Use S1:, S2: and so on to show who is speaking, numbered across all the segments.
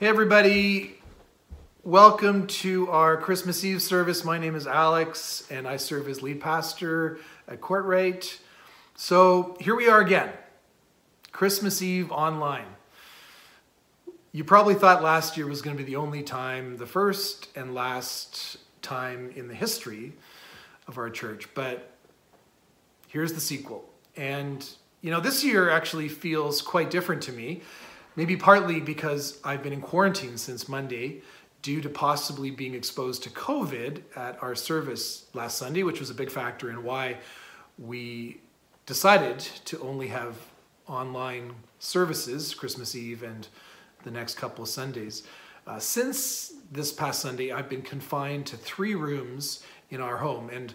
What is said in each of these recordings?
S1: Hey, everybody. Welcome to our Christmas Eve service. My name is Alex, and I serve as lead pastor at Courtright. So here we are again, Christmas Eve online. You probably thought last year was going to be the only time, the first and last time in the history of our church, but here's the sequel. And, you know, this year actually feels quite different to me. Maybe partly because I've been in quarantine since Monday due to possibly being exposed to COVID at our service last Sunday, which was a big factor in why we decided to only have online services Christmas Eve and the next couple of Sundays. Uh, since this past Sunday, I've been confined to three rooms in our home, and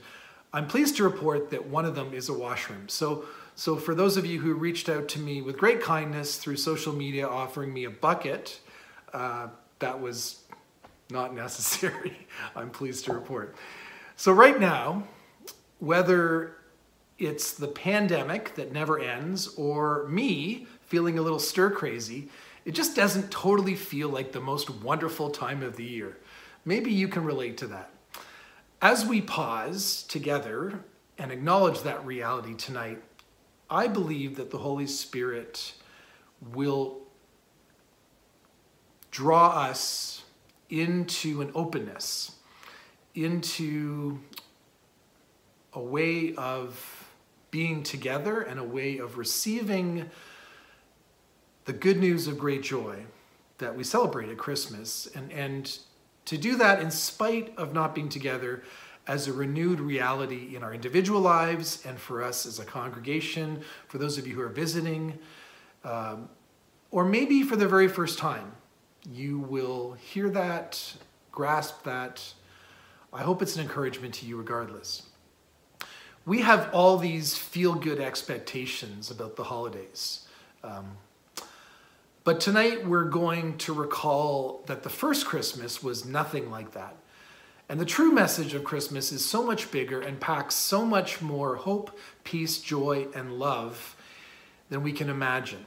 S1: I'm pleased to report that one of them is a washroom. So so, for those of you who reached out to me with great kindness through social media offering me a bucket, uh, that was not necessary, I'm pleased to report. So, right now, whether it's the pandemic that never ends or me feeling a little stir crazy, it just doesn't totally feel like the most wonderful time of the year. Maybe you can relate to that. As we pause together and acknowledge that reality tonight, I believe that the Holy Spirit will draw us into an openness, into a way of being together and a way of receiving the good news of great joy that we celebrate at Christmas. And, and to do that in spite of not being together as a renewed reality in our individual lives and for us as a congregation, for those of you who are visiting, um, or maybe for the very first time. You will hear that, grasp that. I hope it's an encouragement to you regardless. We have all these feel good expectations about the holidays. Um, but tonight we're going to recall that the first Christmas was nothing like that. And the true message of Christmas is so much bigger and packs so much more hope, peace, joy, and love than we can imagine.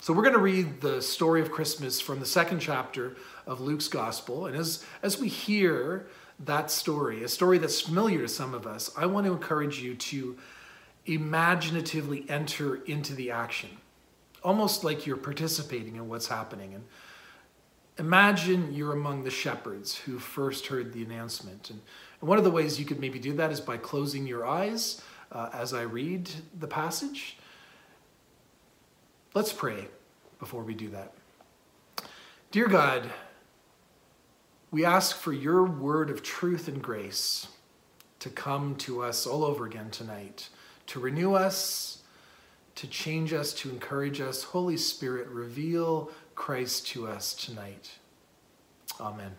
S1: So we're going to read the story of Christmas from the second chapter of Luke's Gospel. And as, as we hear that story, a story that's familiar to some of us, I want to encourage you to imaginatively enter into the action, almost like you're participating in what's happening. And Imagine you're among the shepherds who first heard the announcement. And, one of the ways you could maybe do that is by closing your eyes uh, as I read the passage. Let's pray before we do that. Dear God, we ask for your word of truth and grace to come to us all over again tonight, to renew us, to change us, to encourage us. Holy Spirit, reveal Christ to us tonight. Amen.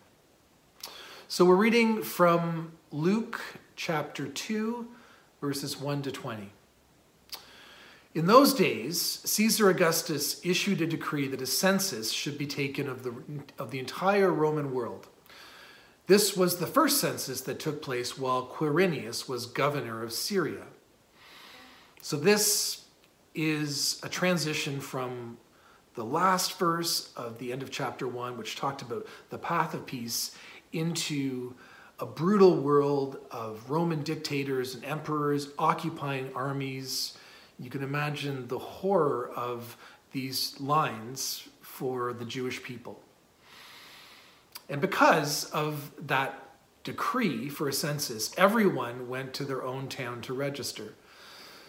S1: So we're reading from Luke chapter 2, verses 1 to 20. In those days, Caesar Augustus issued a decree that a census should be taken of the, of the entire Roman world. This was the first census that took place while Quirinius was governor of Syria. So, this is a transition from the last verse of the end of chapter one, which talked about the path of peace, into a brutal world of Roman dictators and emperors occupying armies. You can imagine the horror of these lines for the Jewish people. And because of that decree for a census, everyone went to their own town to register.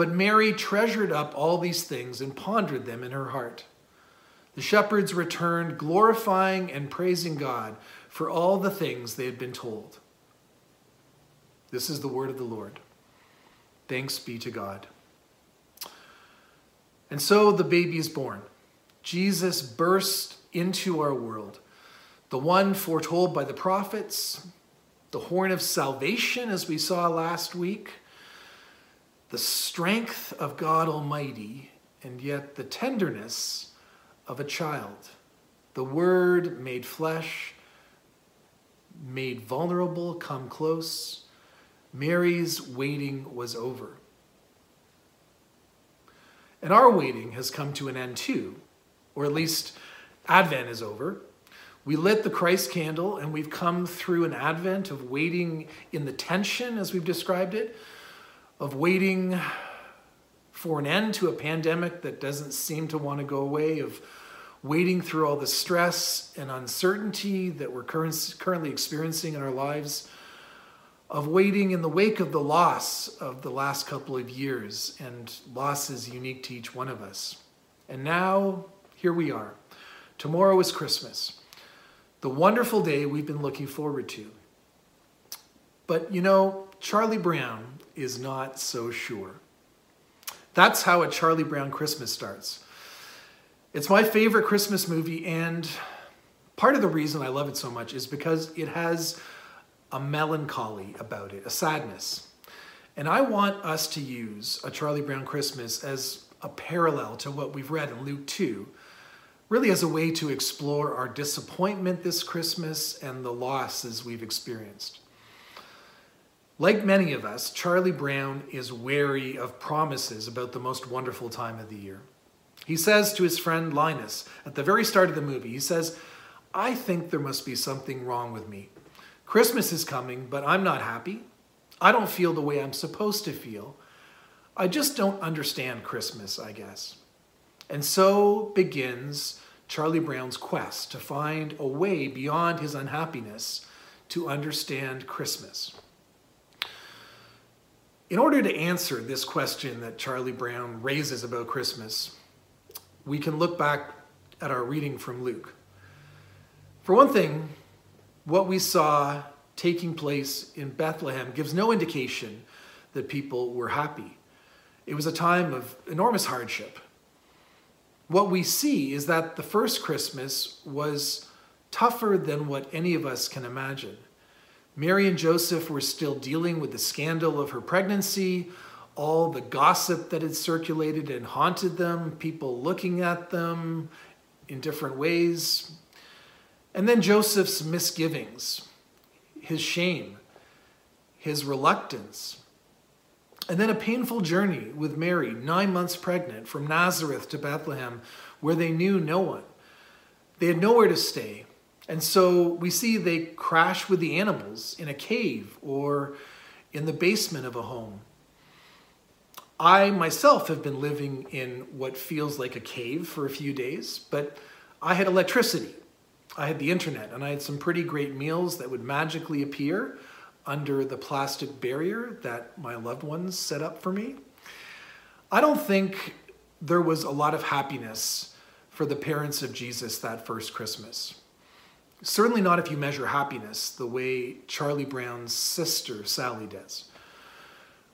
S1: But Mary treasured up all these things and pondered them in her heart. The shepherds returned, glorifying and praising God for all the things they had been told. This is the word of the Lord. Thanks be to God. And so the baby is born. Jesus burst into our world, the one foretold by the prophets, the horn of salvation, as we saw last week, the strength of God Almighty, and yet the tenderness of a child. The Word made flesh, made vulnerable, come close. Mary's waiting was over. And our waiting has come to an end too, or at least Advent is over. We lit the Christ candle and we've come through an Advent of waiting in the tension, as we've described it, of waiting for an end to a pandemic that doesn't seem to want to go away, of waiting through all the stress and uncertainty that we're currently experiencing in our lives, of waiting in the wake of the loss of the last couple of years, and loss is unique to each one of us. And now, here we are. Tomorrow is Christmas the wonderful day we've been looking forward to. But you know, Charlie Brown is not so sure. That's how a Charlie Brown Christmas starts. It's my favorite Christmas movie, and part of the reason I love it so much is because it has a melancholy about it, a sadness. And I want us to use a Charlie Brown Christmas as a parallel to what we've read in Luke 2 really as a way to explore our disappointment this Christmas and the losses we've experienced. Like many of us, Charlie Brown is wary of promises about the most wonderful time of the year. He says to his friend Linus at the very start of the movie, he says, I think there must be something wrong with me. Christmas is coming, but I'm not happy. I don't feel the way I'm supposed to feel. I just don't understand Christmas, I guess. And so begins Charlie Brown's quest to find a way beyond his unhappiness to understand Christmas. In order to answer this question that Charlie Brown raises about Christmas, we can look back at our reading from Luke. For one thing, what we saw taking place in Bethlehem gives no indication that people were happy. It was a time of enormous hardship what we see is that the first Christmas was tougher than what any of us can imagine. Mary and Joseph were still dealing with the scandal of her pregnancy, all the gossip that had circulated and haunted them, people looking at them in different ways. And then Joseph's misgivings, his shame, his reluctance, and then a painful journey with Mary, nine months pregnant, from Nazareth to Bethlehem, where they knew no one. They had nowhere to stay. And so we see they crash with the animals in a cave or in the basement of a home. I myself have been living in what feels like a cave for a few days, but I had electricity. I had the internet, and I had some pretty great meals that would magically appear under the plastic barrier that my loved ones set up for me. I don't think there was a lot of happiness for the parents of Jesus that first Christmas. Certainly not if you measure happiness the way Charlie Brown's sister Sally does.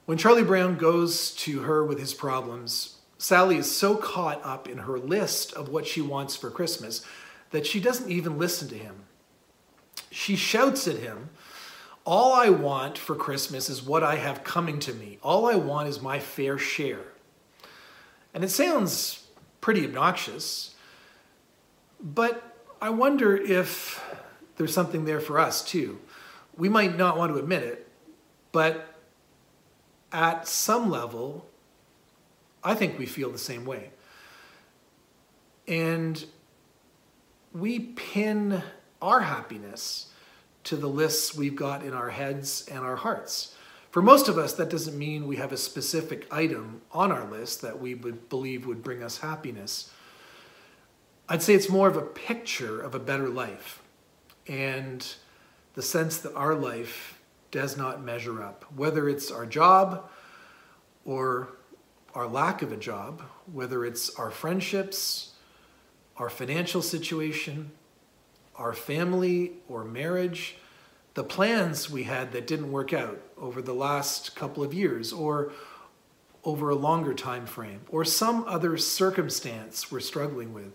S1: When Charlie Brown goes to her with his problems, Sally is so caught up in her list of what she wants for Christmas that she doesn't even listen to him. She shouts at him, All I want for Christmas is what I have coming to me. All I want is my fair share. And it sounds pretty obnoxious, but I wonder if there's something there for us too. We might not want to admit it, but at some level, I think we feel the same way. And we pin our happiness to the lists we've got in our heads and our hearts. For most of us, that doesn't mean we have a specific item on our list that we would believe would bring us happiness. I'd say it's more of a picture of a better life and the sense that our life does not measure up, whether it's our job or our lack of a job, whether it's our friendships, our financial situation, our family or marriage, the plans we had that didn't work out over the last couple of years or over a longer time frame or some other circumstance we're struggling with.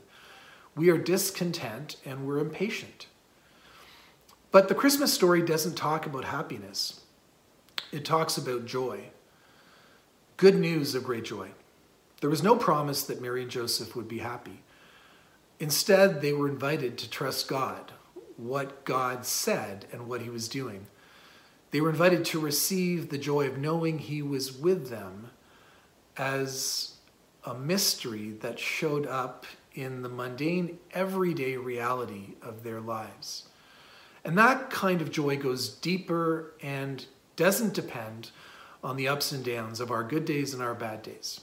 S1: We are discontent and we're impatient. But the Christmas story doesn't talk about happiness. It talks about joy. Good news of great joy. There was no promise that Mary and Joseph would be happy. Instead, they were invited to trust God, what God said and what he was doing. They were invited to receive the joy of knowing he was with them as a mystery that showed up in the mundane, everyday reality of their lives. And that kind of joy goes deeper and doesn't depend on the ups and downs of our good days and our bad days.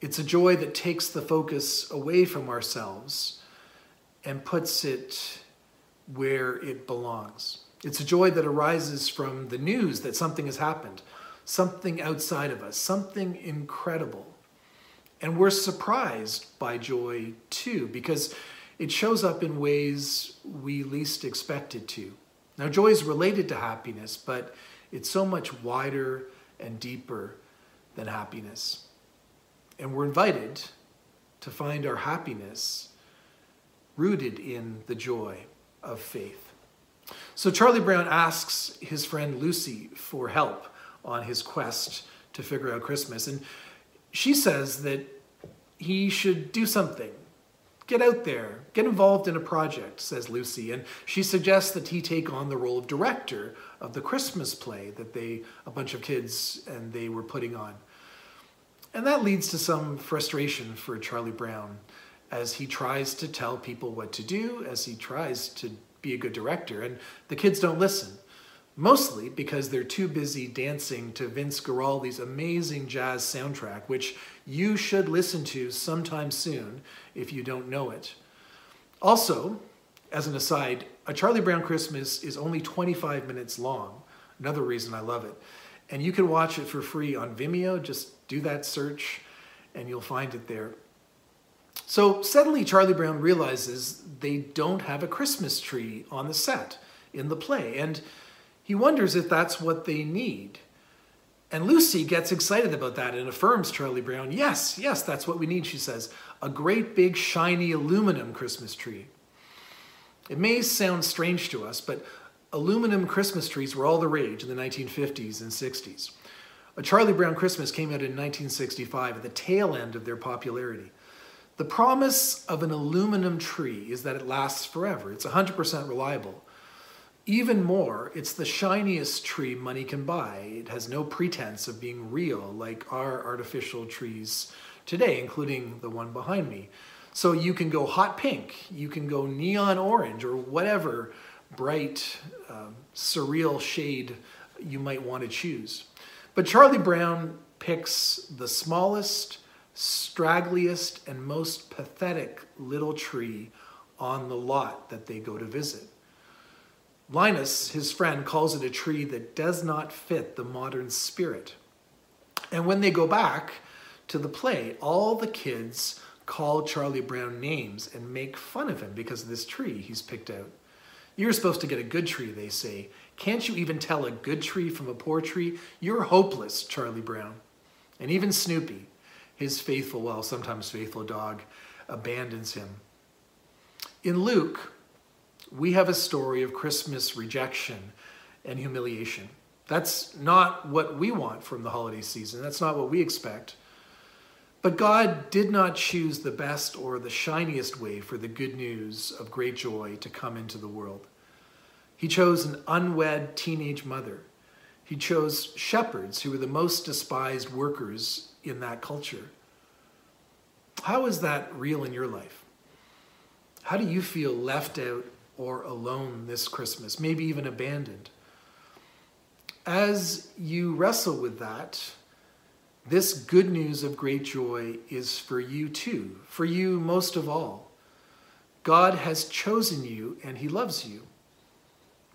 S1: It's a joy that takes the focus away from ourselves and puts it where it belongs. It's a joy that arises from the news that something has happened, something outside of us, something incredible. And we're surprised by joy too, because it shows up in ways we least expect it to. Now, joy is related to happiness, but it's so much wider and deeper than happiness. And we're invited to find our happiness rooted in the joy of faith. So Charlie Brown asks his friend Lucy for help on his quest to figure out Christmas. And she says that he should do something. Get out there, get involved in a project, says Lucy. And she suggests that he take on the role of director of the Christmas play that they, a bunch of kids, and they were putting on. And that leads to some frustration for Charlie Brown as he tries to tell people what to do, as he tries to be a good director. And the kids don't listen, mostly because they're too busy dancing to Vince Guaraldi's amazing jazz soundtrack, which you should listen to sometime soon if you don't know it. Also, as an aside, A Charlie Brown Christmas is only 25 minutes long. Another reason I love it. And you can watch it for free on Vimeo. Just do that search and you'll find it there. So suddenly, Charlie Brown realizes they don't have a Christmas tree on the set in the play. And he wonders if that's what they need. And Lucy gets excited about that and affirms Charlie Brown, yes, yes, that's what we need, she says. A great big shiny aluminum Christmas tree. It may sound strange to us, but aluminum Christmas trees were all the rage in the 1950s and 60s. A Charlie Brown Christmas came out in 1965 at the tail end of their popularity. The promise of an aluminum tree is that it lasts forever. It's 100% reliable. Even more, it's the shiniest tree money can buy. It has no pretense of being real like our artificial trees today, including the one behind me. So you can go hot pink, you can go neon orange, or whatever bright, um, surreal shade you might want to choose. But Charlie Brown picks the smallest, straggliest, and most pathetic little tree on the lot that they go to visit. Linus, his friend, calls it a tree that does not fit the modern spirit. And when they go back to the play, all the kids call Charlie Brown names and make fun of him because of this tree he's picked out. You're supposed to get a good tree, they say. Can't you even tell a good tree from a poor tree? You're hopeless, Charlie Brown. And even Snoopy, his faithful, well, sometimes faithful dog, abandons him. In Luke, we have a story of Christmas rejection and humiliation. That's not what we want from the holiday season. That's not what we expect. But God did not choose the best or the shiniest way for the good news of great joy to come into the world. He chose an unwed teenage mother. He chose shepherds who were the most despised workers in that culture. How is that real in your life? How do you feel left out or alone this Christmas, maybe even abandoned? as you wrestle with that, this good news of great joy is for you too, for you most of all. God has chosen you and he loves you.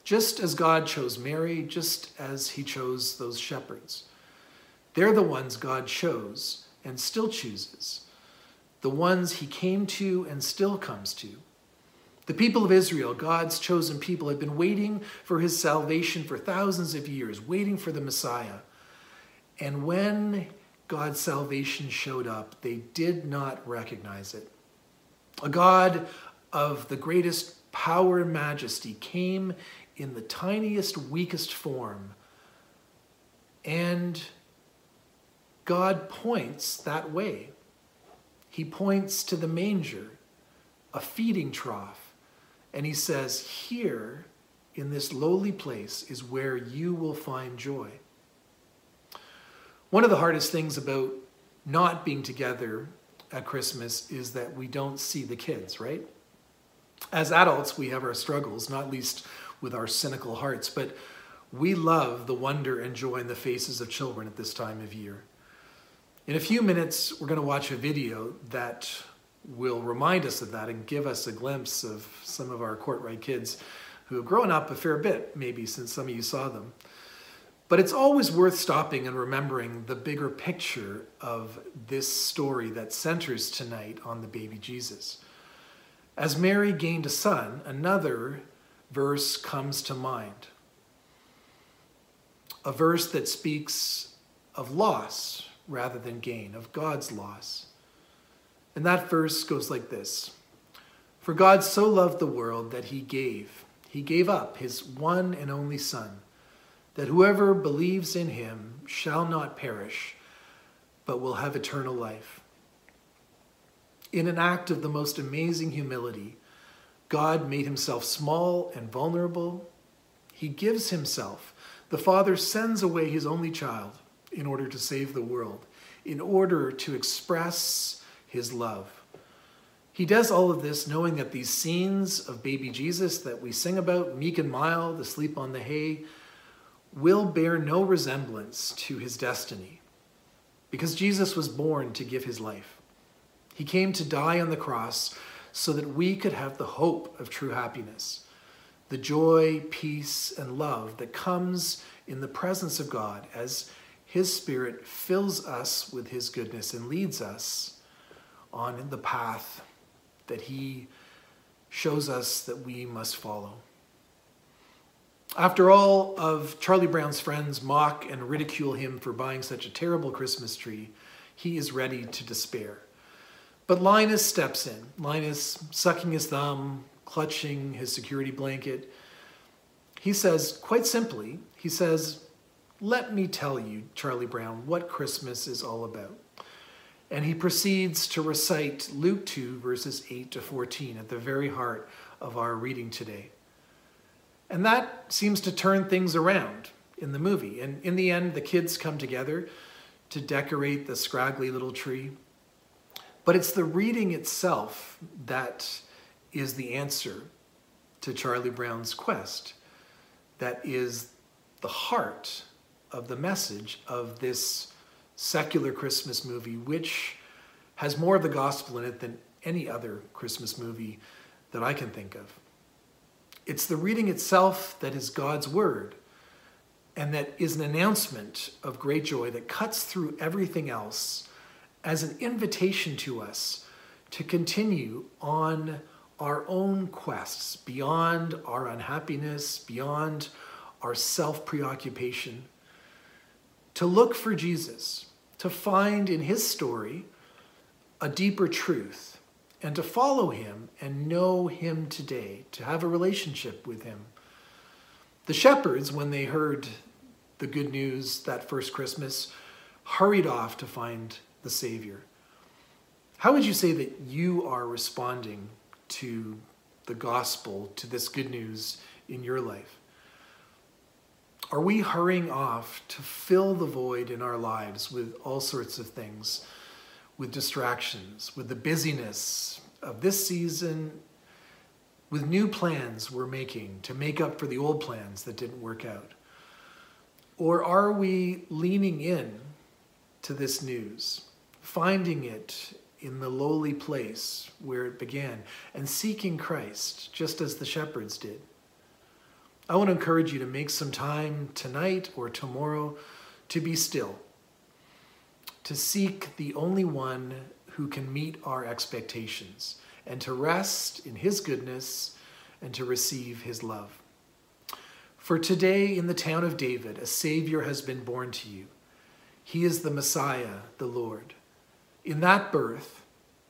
S1: Just as God chose Mary, just as he chose those shepherds. They're the ones God chose and still chooses, the ones he came to and still comes to. The people of Israel, God's chosen people, had been waiting for his salvation for thousands of years, waiting for the Messiah. And when God's salvation showed up, they did not recognize it. A God of the greatest power and majesty came in the tiniest, weakest form. And God points that way. He points to the manger, a feeding trough and he says, Here in this lowly place is where you will find joy. One of the hardest things about not being together at Christmas is that we don't see the kids, right? As adults, we have our struggles, not least with our cynical hearts, but we love the wonder and joy in the faces of children at this time of year. In a few minutes, we're going to watch a video that will remind us of that and give us a glimpse of some of our Courtright kids who have grown up a fair bit, maybe since some of you saw them. But it's always worth stopping and remembering the bigger picture of this story that centers tonight on the baby Jesus. As Mary gained a son, another verse comes to mind. A verse that speaks of loss rather than gain, of God's loss. And that verse goes like this For God so loved the world that he gave, he gave up his one and only Son, that whoever believes in him shall not perish, but will have eternal life. In an act of the most amazing humility, God made himself small and vulnerable. He gives himself. The Father sends away his only child in order to save the world, in order to express his love. He does all of this knowing that these scenes of baby Jesus that we sing about, meek and mild, asleep on the hay, will bear no resemblance to his destiny. Because Jesus was born to give his life. He came to die on the cross so that we could have the hope of true happiness, the joy, peace, and love that comes in the presence of God as his Spirit fills us with his goodness and leads us on the path that he shows us that we must follow. After all of Charlie Brown's friends mock and ridicule him for buying such a terrible Christmas tree, he is ready to despair. But Linus steps in. Linus, sucking his thumb, clutching his security blanket, he says, quite simply, he says, Let me tell you, Charlie Brown, what Christmas is all about. And he proceeds to recite Luke 2, verses 8 to 14, at the very heart of our reading today. And that seems to turn things around in the movie. And in the end, the kids come together to decorate the scraggly little tree. But it's the reading itself that is the answer to Charlie Brown's quest, that is the heart of the message of this secular Christmas movie, which has more of the gospel in it than any other Christmas movie that I can think of. It's the reading itself that is God's word and that is an announcement of great joy that cuts through everything else as an invitation to us to continue on our own quests beyond our unhappiness, beyond our self preoccupation, to look for Jesus, to find in his story a deeper truth, and to follow him and know him today, to have a relationship with him. The shepherds, when they heard the good news that first Christmas, hurried off to find the Savior. How would you say that you are responding to the gospel, to this good news in your life? Are we hurrying off to fill the void in our lives with all sorts of things, with distractions, with the busyness of this season, with new plans we're making to make up for the old plans that didn't work out? Or are we leaning in to this news, finding it in the lowly place where it began, and seeking Christ, just as the shepherds did? I want to encourage you to make some time tonight or tomorrow to be still, to seek the only one who can meet our expectations, and to rest in his goodness and to receive his love. For today in the town of David, a Savior has been born to you. He is the Messiah, the Lord. In that birth,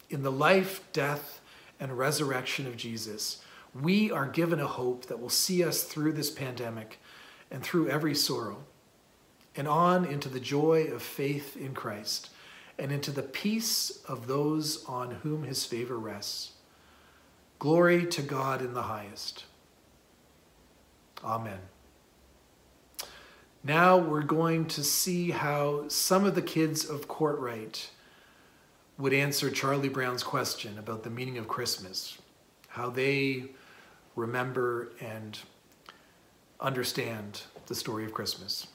S1: in the life, death, and resurrection of Jesus, we are given a hope that will see us through this pandemic and through every sorrow, and on into the joy of faith in Christ, and into the peace of those on whom his favor rests. Glory to God in the highest. Amen. Now we're going to see how some of the kids of Courtright would answer Charlie Brown's question about the meaning of Christmas, how they remember and understand the story of Christmas.